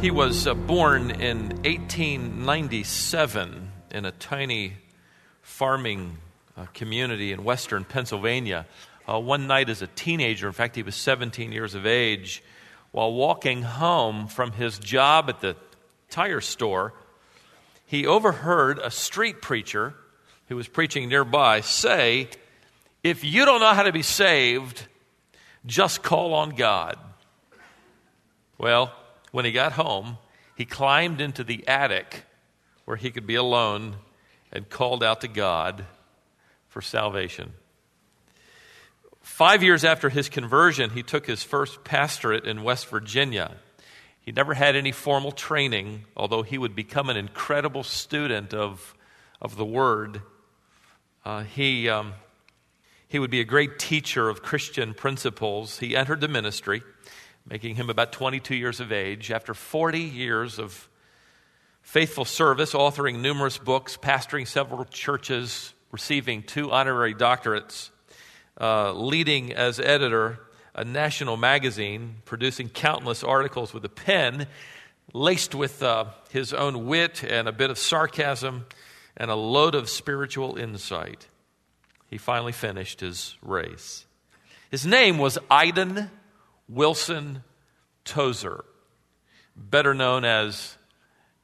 He was uh, born in 1897 in a tiny farming uh, community in western Pennsylvania. Uh, one night as a teenager, in fact, he was 17 years of age, while walking home from his job at the tire store, he overheard a street preacher who was preaching nearby say, If you don't know how to be saved, just call on God. Well, when he got home, he climbed into the attic where he could be alone and called out to God for salvation. Five years after his conversion, he took his first pastorate in West Virginia. He never had any formal training, although he would become an incredible student of, of the Word. Uh, he, um, he would be a great teacher of Christian principles. He entered the ministry making him about 22 years of age. After 40 years of faithful service, authoring numerous books, pastoring several churches, receiving two honorary doctorates, uh, leading as editor a national magazine, producing countless articles with a pen laced with uh, his own wit and a bit of sarcasm and a load of spiritual insight. He finally finished his race. His name was Aiden Wilson Tozer, better known as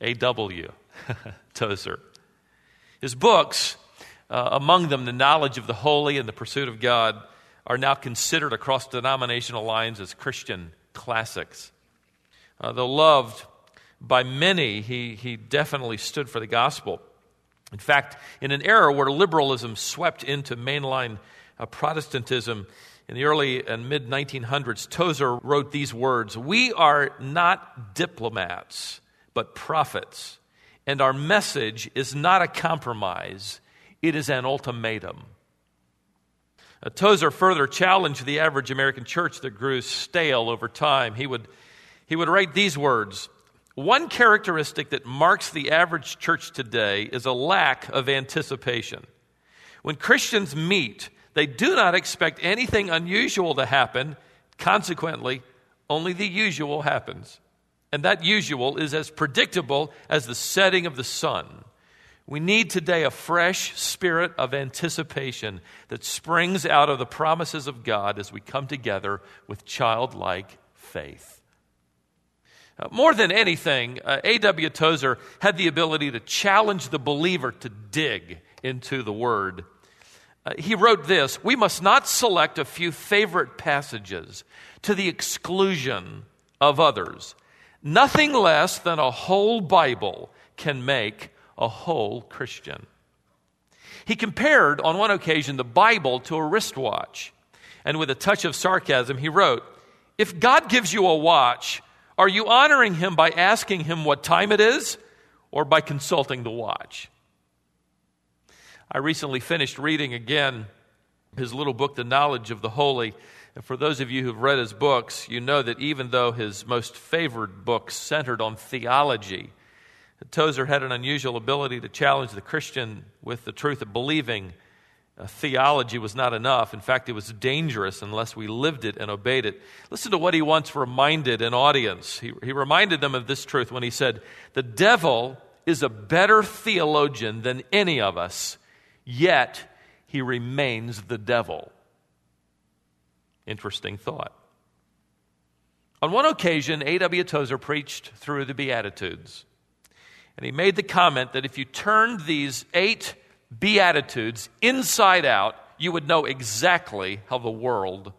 A.W. Tozer. His books, uh, among them The Knowledge of the Holy and The Pursuit of God, are now considered across denominational lines as Christian classics. Uh, though loved by many, he, he definitely stood for the gospel. In fact, in an era where liberalism swept into mainline uh, Protestantism, in the early and mid 1900s, Tozer wrote these words We are not diplomats, but prophets, and our message is not a compromise, it is an ultimatum. Uh, Tozer further challenged the average American church that grew stale over time. He would, he would write these words One characteristic that marks the average church today is a lack of anticipation. When Christians meet, they do not expect anything unusual to happen. Consequently, only the usual happens. And that usual is as predictable as the setting of the sun. We need today a fresh spirit of anticipation that springs out of the promises of God as we come together with childlike faith. Uh, more than anything, uh, A.W. Tozer had the ability to challenge the believer to dig into the Word Uh, he wrote this We must not select a few favorite passages to the exclusion of others. Nothing less than a whole Bible can make a whole Christian. He compared on one occasion the Bible to a wristwatch. And with a touch of sarcasm, he wrote If God gives you a watch, are you honoring him by asking him what time it is or by consulting the watch? I recently finished reading again his little book, The Knowledge of the Holy. And for those of you who've read his books, you know that even though his most favored books centered on theology, Tozer had an unusual ability to challenge the Christian with the truth of believing uh, theology was not enough. In fact, it was dangerous unless we lived it and obeyed it. Listen to what he once reminded an audience. He, he reminded them of this truth when he said, The devil is a better theologian than any of us yet he remains the devil. Interesting thought. On one occasion, A.W. Tozer preached through the Beatitudes. And he made the comment that if you turned these eight Beatitudes inside out, you would know exactly how the world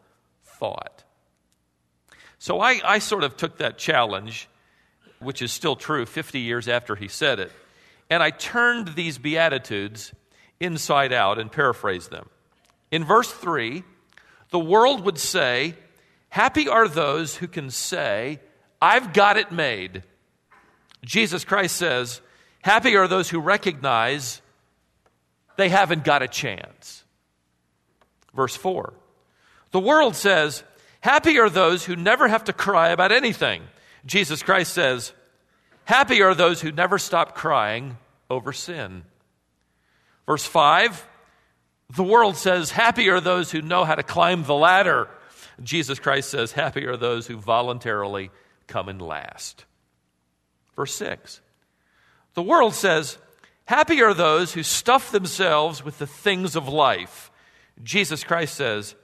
thought. So I, I sort of took that challenge, which is still true 50 years after he said it, and I turned these Beatitudes inside out and paraphrase them. In verse 3, the world would say, Happy are those who can say, I've got it made. Jesus Christ says, Happy are those who recognize they haven't got a chance. Verse 4. The world says, Happy are those who never have to cry about anything. Jesus Christ says, Happy are those who never stop crying over sin. Verse 5 the world says, Happy are those who know how to climb the ladder. Jesus Christ says, Happy are those who voluntarily come in last. Verse 6. The world says, Happy are those who stuff themselves with the things of life. Jesus Christ says,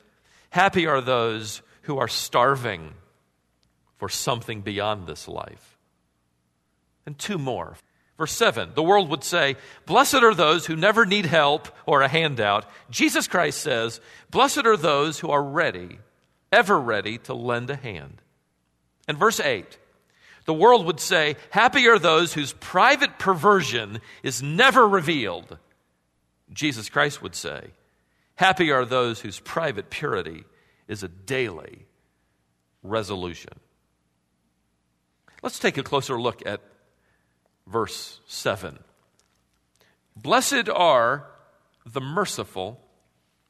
Happy are those who are starving for something beyond this life. And two more. Verse 7 the world would say, Blessed are those who never need help or a handout. Jesus Christ says, Blessed are those who are ready, ever ready to lend a hand. And verse 8 the world would say, Happy are those whose private perversion is never revealed. Jesus Christ would say, Happy are those whose private purity is a daily resolution. Let's take a closer look at verse 7. Blessed are the merciful,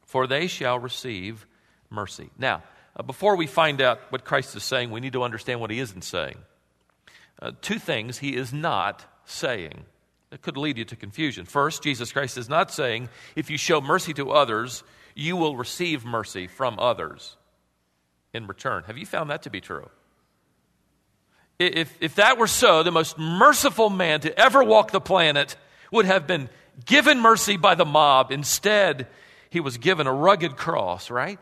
for they shall receive mercy. Now, uh, before we find out what Christ is saying, we need to understand what he isn't saying. Uh, two things he is not saying. That could lead you to confusion. First, Jesus Christ is not saying, if you show mercy to others, you will receive mercy from others in return. Have you found that to be true? If, if that were so, the most merciful man to ever walk the planet would have been given mercy by the mob. Instead, he was given a rugged cross, right?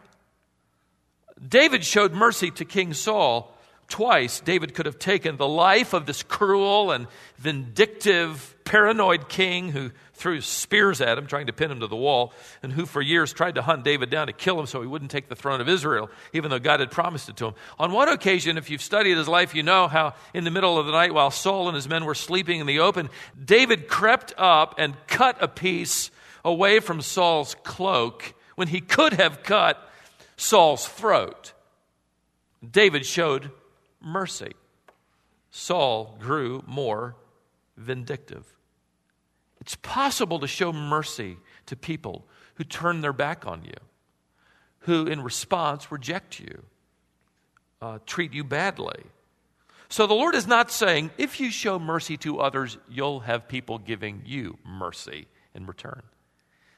David showed mercy to King Saul twice. David could have taken the life of this cruel and vindictive, paranoid king who threw spears at him, trying to pin him to the wall, and who for years tried to hunt David down to kill him so he wouldn't take the throne of Israel, even though God had promised it to him. On one occasion, if you've studied his life, you know how in the middle of the night, while Saul and his men were sleeping in the open, David crept up and cut a piece away from Saul's cloak when he could have cut Saul's throat. David showed mercy. Saul grew more vindictive. It's possible to show mercy to people who turn their back on you, who in response reject you, uh, treat you badly. So the Lord is not saying, if you show mercy to others, you'll have people giving you mercy in return.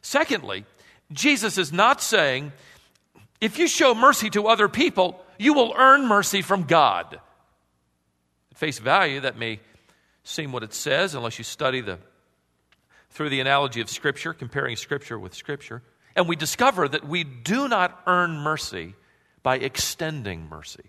Secondly, Jesus is not saying, if you show mercy to other people, you will earn mercy from God. At face value, that may seem what it says unless you study the through the analogy of Scripture, comparing Scripture with Scripture, and we discover that we do not earn mercy by extending mercy.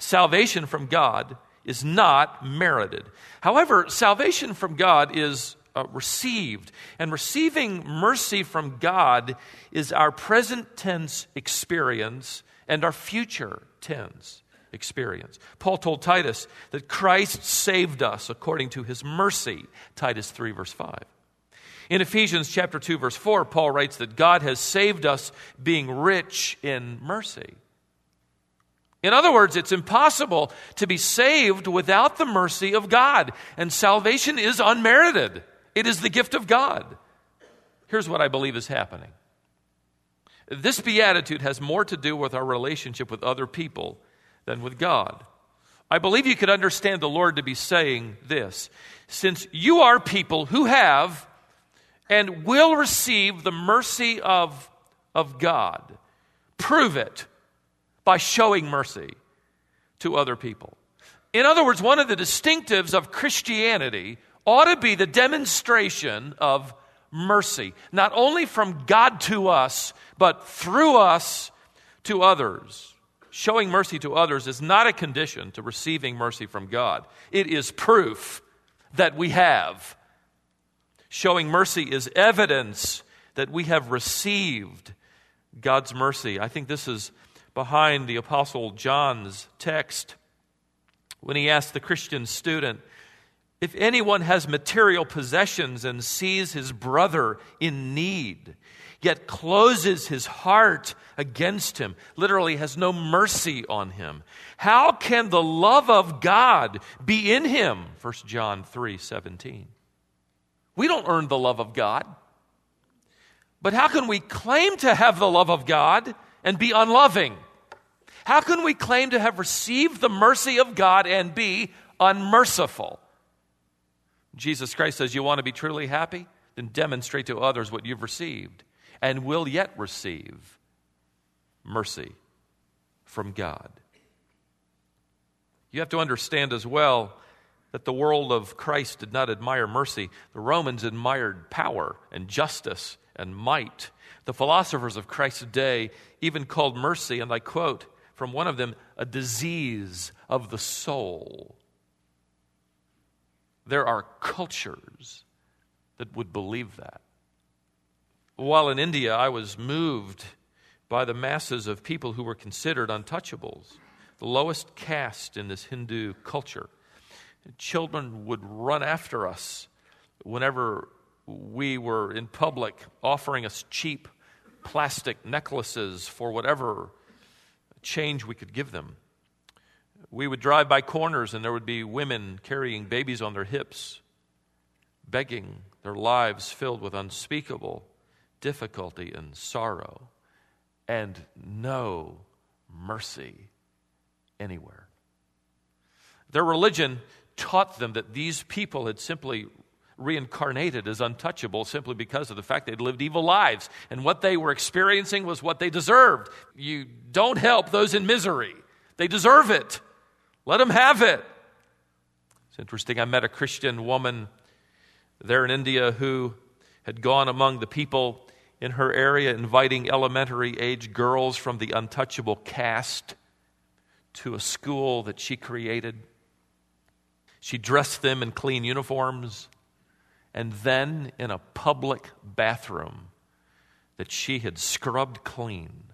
Salvation from God is not merited. However, salvation from God is uh, received, and receiving mercy from God is our present tense experience and our future tense experience. Paul told Titus that Christ saved us according to his mercy, Titus 3, verse 5. In Ephesians chapter 2 verse 4, Paul writes that God has saved us being rich in mercy. In other words, it's impossible to be saved without the mercy of God, and salvation is unmerited. It is the gift of God. Here's what I believe is happening. This beatitude has more to do with our relationship with other people than with God. I believe you could understand the Lord to be saying this since you are people who have and will receive the mercy of, of God. Prove it by showing mercy to other people. In other words, one of the distinctives of Christianity ought to be the demonstration of mercy, not only from God to us, but through us to others. Showing mercy to others is not a condition to receiving mercy from God, it is proof that we have Showing mercy is evidence that we have received God's mercy. I think this is behind the Apostle John's text when he asked the Christian student, If anyone has material possessions and sees his brother in need, yet closes his heart against him, literally has no mercy on him, how can the love of God be in him? 1 John 3 17. We don't earn the love of God. But how can we claim to have the love of God and be unloving? How can we claim to have received the mercy of God and be unmerciful? Jesus Christ says, You want to be truly happy? Then demonstrate to others what you've received and will yet receive mercy from God. You have to understand as well that the world of Christ did not admire mercy. The Romans admired power and justice and might. The philosophers of Christ's day even called mercy, and I quote from one of them, a disease of the soul. There are cultures that would believe that. While in India, I was moved by the masses of people who were considered untouchables, the lowest caste in this Hindu culture. Children would run after us whenever we were in public offering us cheap plastic necklaces for whatever change we could give them. We would drive by corners and there would be women carrying babies on their hips, begging, their lives filled with unspeakable difficulty and sorrow, and no mercy anywhere. Their religion taught them that these people had simply reincarnated as untouchable simply because of the fact they'd lived evil lives. And what they were experiencing was what they deserved. You don't help those in misery, they deserve it. Let them have it. It's interesting. I met a Christian woman there in India who had gone among the people in her area inviting elementary age girls from the untouchable caste to a school that she created. She dressed them in clean uniforms and then in a public bathroom that she had scrubbed clean,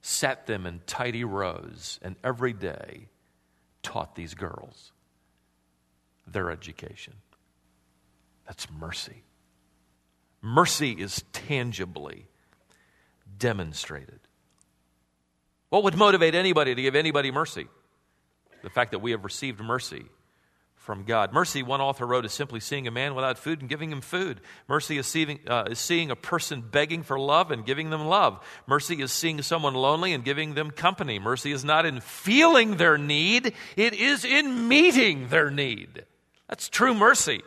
sat them in tidy rows, and every day taught these girls their education. That's mercy. Mercy is tangibly demonstrated. What would motivate anybody to give anybody mercy? The fact that we have received mercy from God. Mercy, one author wrote, is simply seeing a man without food and giving him food. Mercy is seeing, uh, is seeing a person begging for love and giving them love. Mercy is seeing someone lonely and giving them company. Mercy is not in feeling their need, it is in meeting their need. That's true mercy.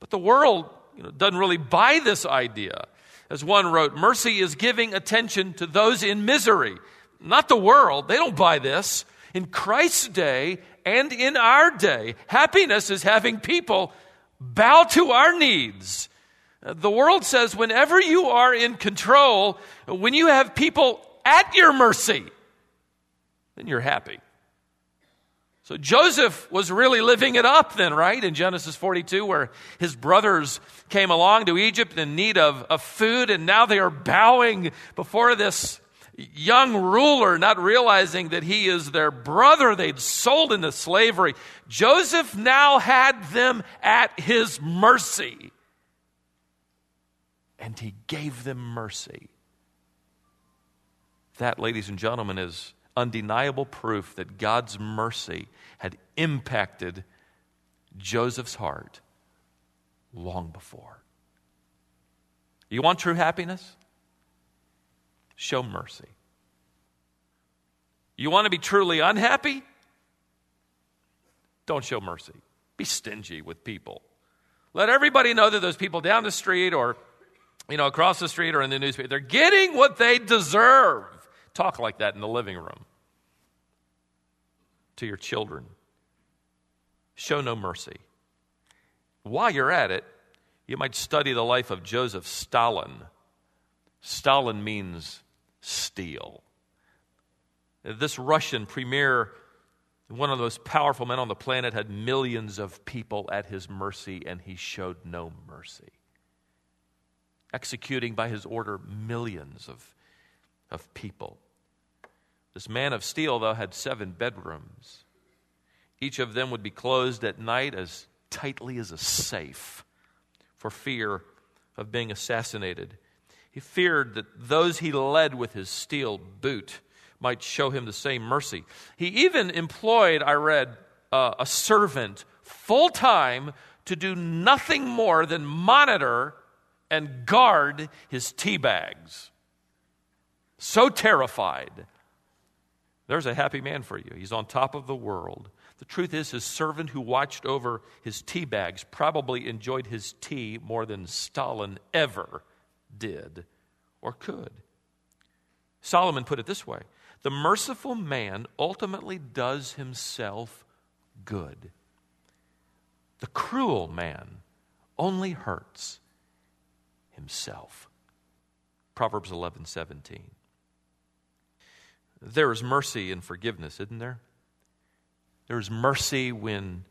But the world you know, doesn't really buy this idea. As one wrote, mercy is giving attention to those in misery, not the world. They don't buy this. In Christ's day, and in our day. Happiness is having people bow to our needs. The world says whenever you are in control, when you have people at your mercy, then you're happy. So Joseph was really living it up then, right? In Genesis 42, where his brothers came along to Egypt in need of, of food, and now they are bowing before this young ruler, not realizing that he is their brother they'd sold into slavery. Joseph now had them at his mercy. And he gave them mercy. That, ladies and gentlemen, is undeniable proof that God's mercy had impacted Joseph's heart long before. You want true happiness? Show mercy. You want to be truly unhappy? Don't show mercy. Be stingy with people. Let everybody know that those people down the street or you know across the street or in the newspaper they're getting what they deserve. Talk like that in the living room to your children. Show no mercy. While you're at it, you might study the life of Joseph Stalin. Stalin means steel. This Russian premier, one of the most powerful men on the planet, had millions of people at his mercy, and he showed no mercy. Executing by his order millions of, of people. This man of steel, though, had seven bedrooms. Each of them would be closed at night as tightly as a safe for fear of being assassinated. He feared that those he led with his steel boot might show him the same mercy. He even employed, I read, uh, a servant full time to do nothing more than monitor and guard his tea bags. So terrified. There's a happy man for you. He's on top of the world. The truth is, his servant who watched over his tea bags probably enjoyed his tea more than Stalin ever did or could. Solomon put it this way The merciful man ultimately does himself good. The cruel man only hurts himself. Proverbs 11 17. There is mercy and forgiveness, isn't there? There is mercy when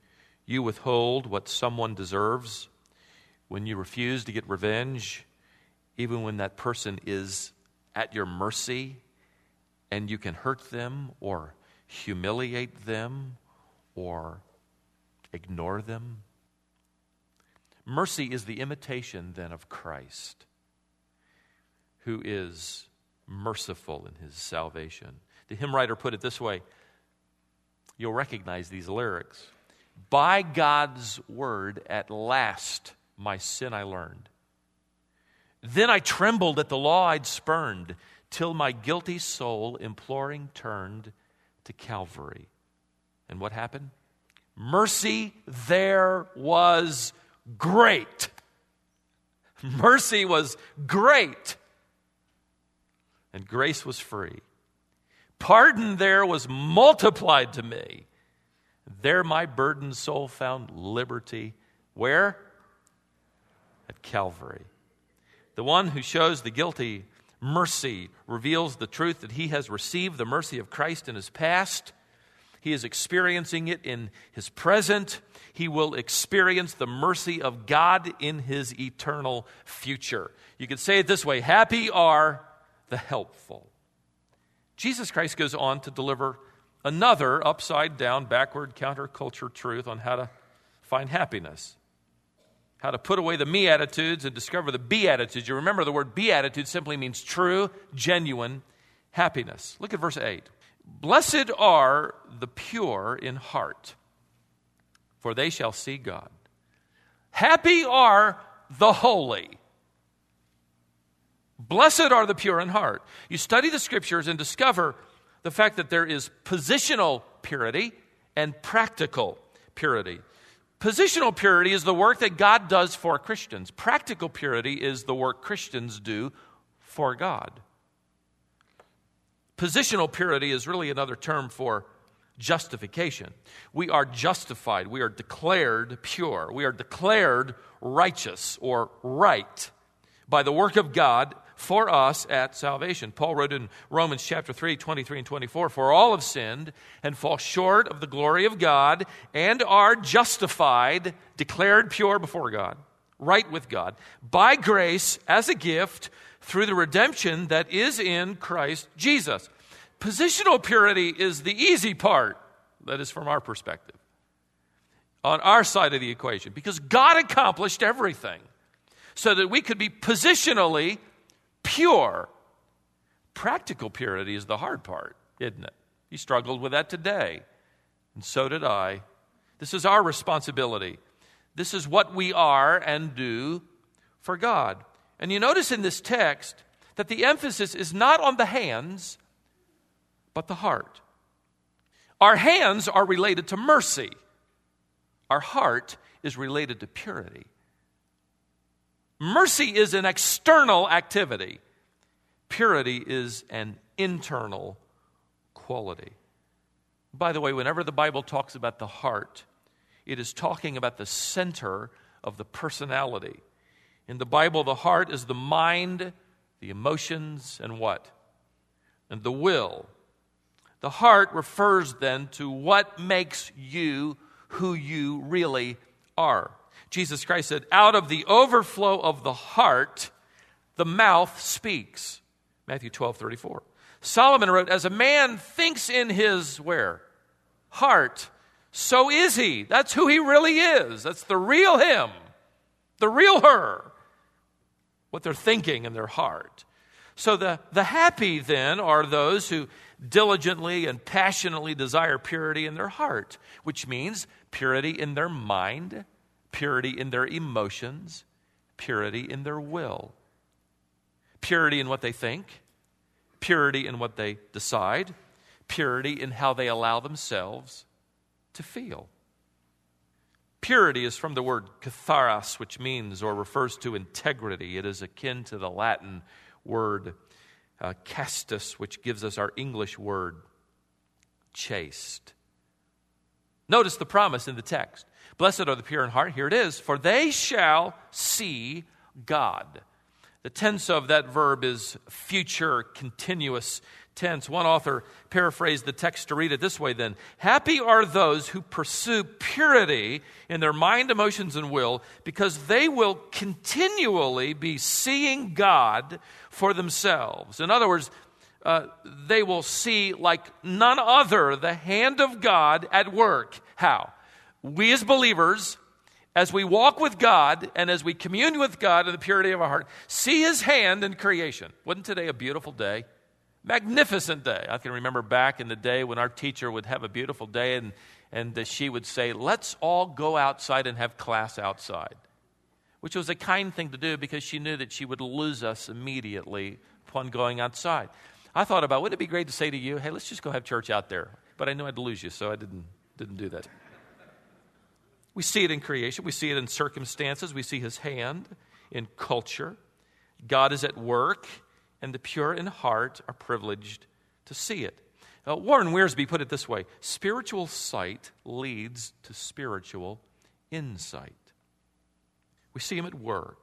you withhold what someone deserves, when you refuse to get revenge, even when that person is at your mercy and you can hurt them or humiliate them or ignore them. Mercy is the imitation then of Christ, who is merciful in his salvation. The hymn writer put it this way you'll recognize these lyrics. By God's word, at last my sin I learned. Then I trembled at the law I'd spurned, till my guilty soul imploring turned to Calvary. And what happened? Mercy there was great. Mercy was great. And grace was free. Pardon there was multiplied to me. There my burdened soul found liberty. Where? At Calvary. The one who shows the guilty mercy reveals the truth that he has received the mercy of Christ in his past. He is experiencing it in his present. He will experience the mercy of God in his eternal future. You could say it this way Happy are the helpful. Jesus Christ goes on to deliver another upside down, backward, counterculture truth on how to find happiness how to put away the me attitudes and discover the be attitudes. You remember the word be attitude simply means true, genuine happiness. Look at verse 8. Blessed are the pure in heart, for they shall see God. Happy are the holy. Blessed are the pure in heart. You study the scriptures and discover the fact that there is positional purity and practical purity. Positional purity is the work that God does for Christians. Practical purity is the work Christians do for God. Positional purity is really another term for justification. We are justified, we are declared pure, we are declared righteous or right by the work of God for us at salvation. Paul wrote in Romans chapter 3, 23 and 24, For all have sinned and fall short of the glory of God and are justified, declared pure before God, right with God, by grace as a gift through the redemption that is in Christ Jesus. Positional purity is the easy part, that is from our perspective, on our side of the equation, because God accomplished everything so that we could be positionally pure. Practical purity is the hard part, isn't it? He struggled with that today, and so did I. This is our responsibility. This is what we are and do for God. And you notice in this text that the emphasis is not on the hands, but the heart. Our hands are related to mercy, our heart is related to purity. Mercy is an external activity, purity is an internal quality. By the way, whenever the Bible talks about the heart, it is talking about the center of the personality. In the Bible, the heart is the mind, the emotions, and what? And the will. The heart refers then to what makes you who you really are. Jesus Christ said, Out of the overflow of the heart, the mouth speaks. Matthew 12, 34. Solomon wrote, As a man thinks in his where? Heart, so is he. That's who he really is. That's the real him, the real her. What they're thinking in their heart. So the, the happy then are those who diligently and passionately desire purity in their heart, which means purity in their mind, purity in their emotions, purity in their will, purity in what they think, purity in what they decide, purity in how they allow themselves to feel. Purity is from the word katharos, which means or refers to integrity. It is akin to the Latin word uh, castus, which gives us our English word chaste. Notice the promise in the text Blessed are the pure in heart. Here it is. For they shall see God. The tense of that verb is future continuous tense. One author paraphrased the text to read it this way then Happy are those who pursue purity in their mind, emotions, and will, because they will continually be seeing God for themselves. In other words, uh, they will see like none other the hand of God at work. How? We as believers, as we walk with God and as we commune with God in the purity of our heart, see His hand in creation. Wasn't today a beautiful day? Magnificent day. I can remember back in the day when our teacher would have a beautiful day and, and she would say, Let's all go outside and have class outside, which was a kind thing to do because she knew that she would lose us immediately upon going outside. I thought about, wouldn't it be great to say to you, hey, let's just go have church out there? But I knew I'd lose you, so I didn't, didn't do that. We see it in creation, we see it in circumstances, we see his hand in culture. God is at work, and the pure in heart are privileged to see it. Warren Wiersbe put it this way spiritual sight leads to spiritual insight. We see him at work.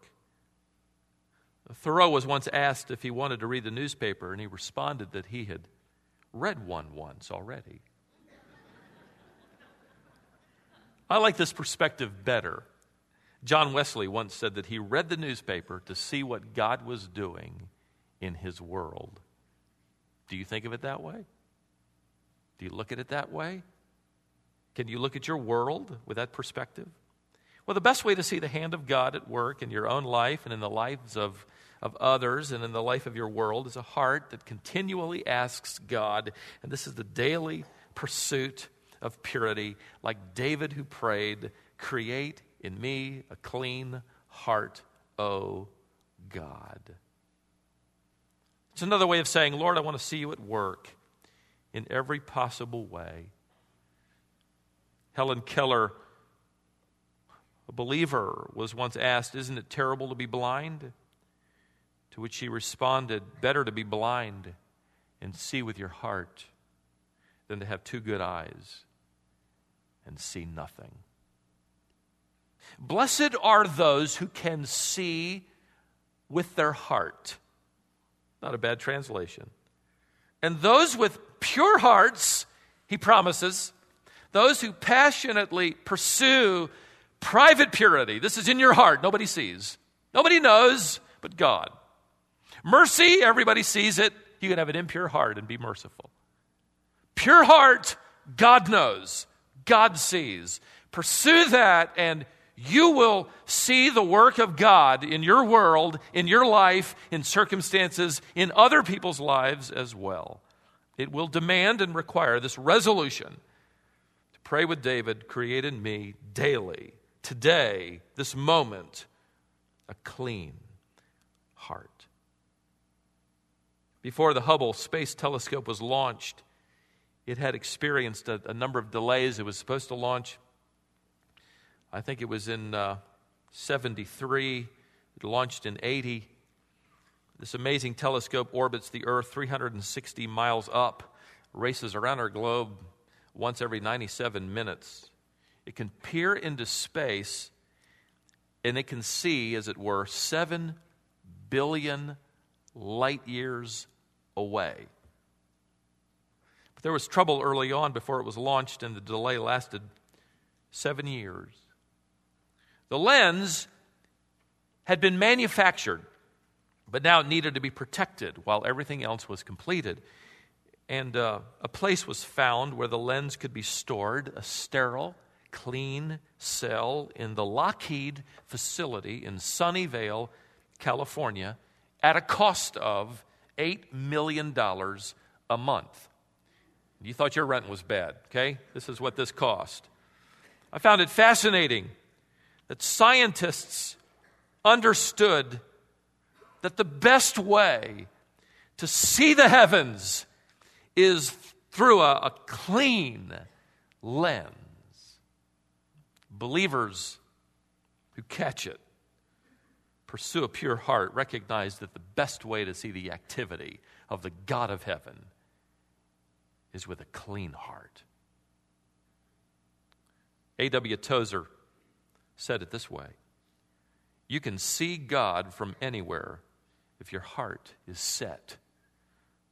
Thoreau was once asked if he wanted to read the newspaper, and he responded that he had read one once already. I like this perspective better. John Wesley once said that he read the newspaper to see what God was doing in his world. Do you think of it that way? Do you look at it that way? Can you look at your world with that perspective? Well, the best way to see the hand of God at work in your own life and in the lives of of others and in the life of your world is a heart that continually asks God, and this is the daily pursuit of purity, like David who prayed, Create in me a clean heart, O God. It's another way of saying, Lord, I want to see you at work in every possible way. Helen Keller, a believer, was once asked, Isn't it terrible to be blind? To which she responded, Better to be blind and see with your heart than to have two good eyes and see nothing. Blessed are those who can see with their heart. Not a bad translation. And those with pure hearts, he promises, those who passionately pursue private purity. This is in your heart, nobody sees, nobody knows but God. Mercy, everybody sees it. You can have an impure heart and be merciful. Pure heart, God knows, God sees. Pursue that, and you will see the work of God in your world, in your life, in circumstances, in other people's lives as well. It will demand and require this resolution to pray with David, create in me daily, today, this moment, a clean heart. Before the Hubble Space Telescope was launched, it had experienced a, a number of delays. It was supposed to launch, I think it was in uh, 73, it launched in 80. This amazing telescope orbits the Earth 360 miles up, races around our globe once every 97 minutes. It can peer into space and it can see, as it were, 7 billion light years away. There was trouble early on before it was launched, and the delay lasted seven years. The lens had been manufactured, but now it needed to be protected while everything else was completed. And uh, a place was found where the lens could be stored, a sterile, clean cell in the Lockheed facility in Sunnyvale, California, at a cost of $8 million a month. You thought your rent was bad, okay? This is what this cost. I found it fascinating that scientists understood that the best way to see the heavens is through a, a clean lens. Believers who catch it pursue a pure heart, recognize that the best way to see the activity of the God of heaven is with a clean heart. A.W. Tozer said it this way You can see God from anywhere if your heart is set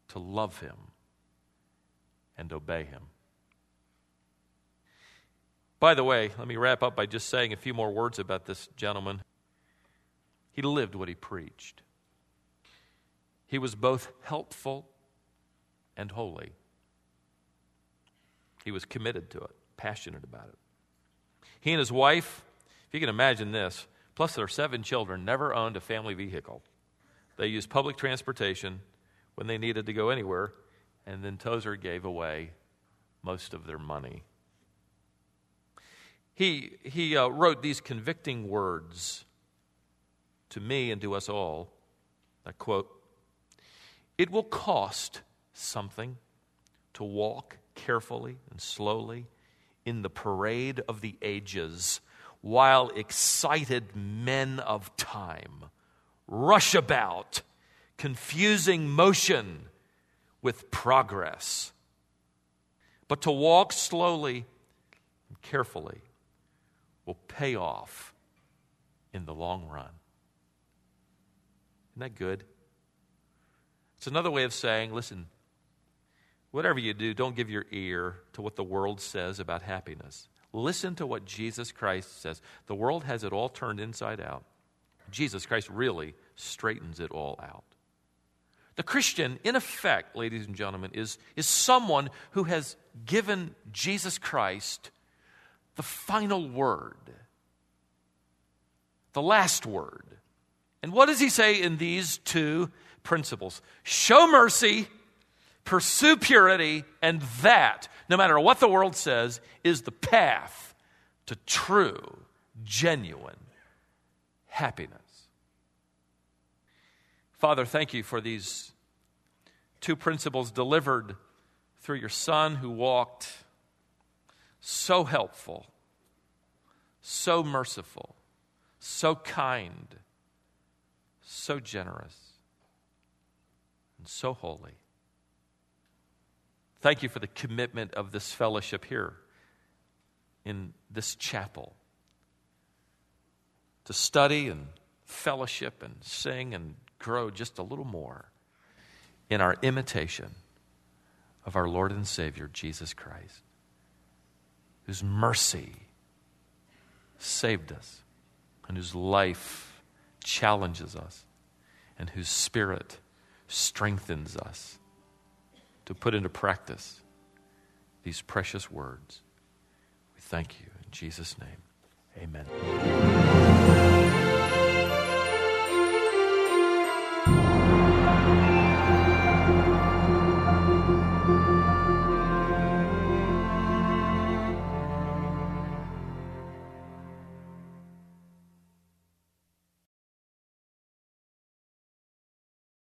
to love Him and obey Him. By the way, let me wrap up by just saying a few more words about this gentleman. He lived what he preached. He was both helpful and holy. He was committed to it, passionate about it. He and his wife, if you can imagine this, plus their seven children, never owned a family vehicle. They used public transportation when they needed to go anywhere, and then Tozer gave away most of their money. He, he uh, wrote these convicting words to me and to us all. I quote It will cost something to walk carefully and slowly in the parade of the ages while excited men of time rush about, confusing motion with progress. But to walk slowly and carefully will pay off in the long run. Isn't that good? It's another way of saying, listen, whatever you do, don't give your ear to what the world says about happiness. Listen to what Jesus Christ says. The world has it all turned inside out. Jesus Christ really straightens it all out. The Christian, in effect, ladies and gentlemen, is, is someone who has given Jesus Christ the final word, the last word. And what does he say in these two principles? Show mercy, pursue purity, and that, no matter what the world says, is the path to true, genuine happiness. Father, thank you for these two principles delivered through your Son who walked so helpful, so merciful, so kind, so generous, and so holy. Thank you for the commitment of this fellowship here in this chapel. To study and fellowship and sing and grow just a little more in our imitation of our Lord and Savior, Jesus Christ, whose mercy saved us and whose life challenges us and whose spirit strengthens us to put into practice these precious words. We thank you in Jesus' name. Amen.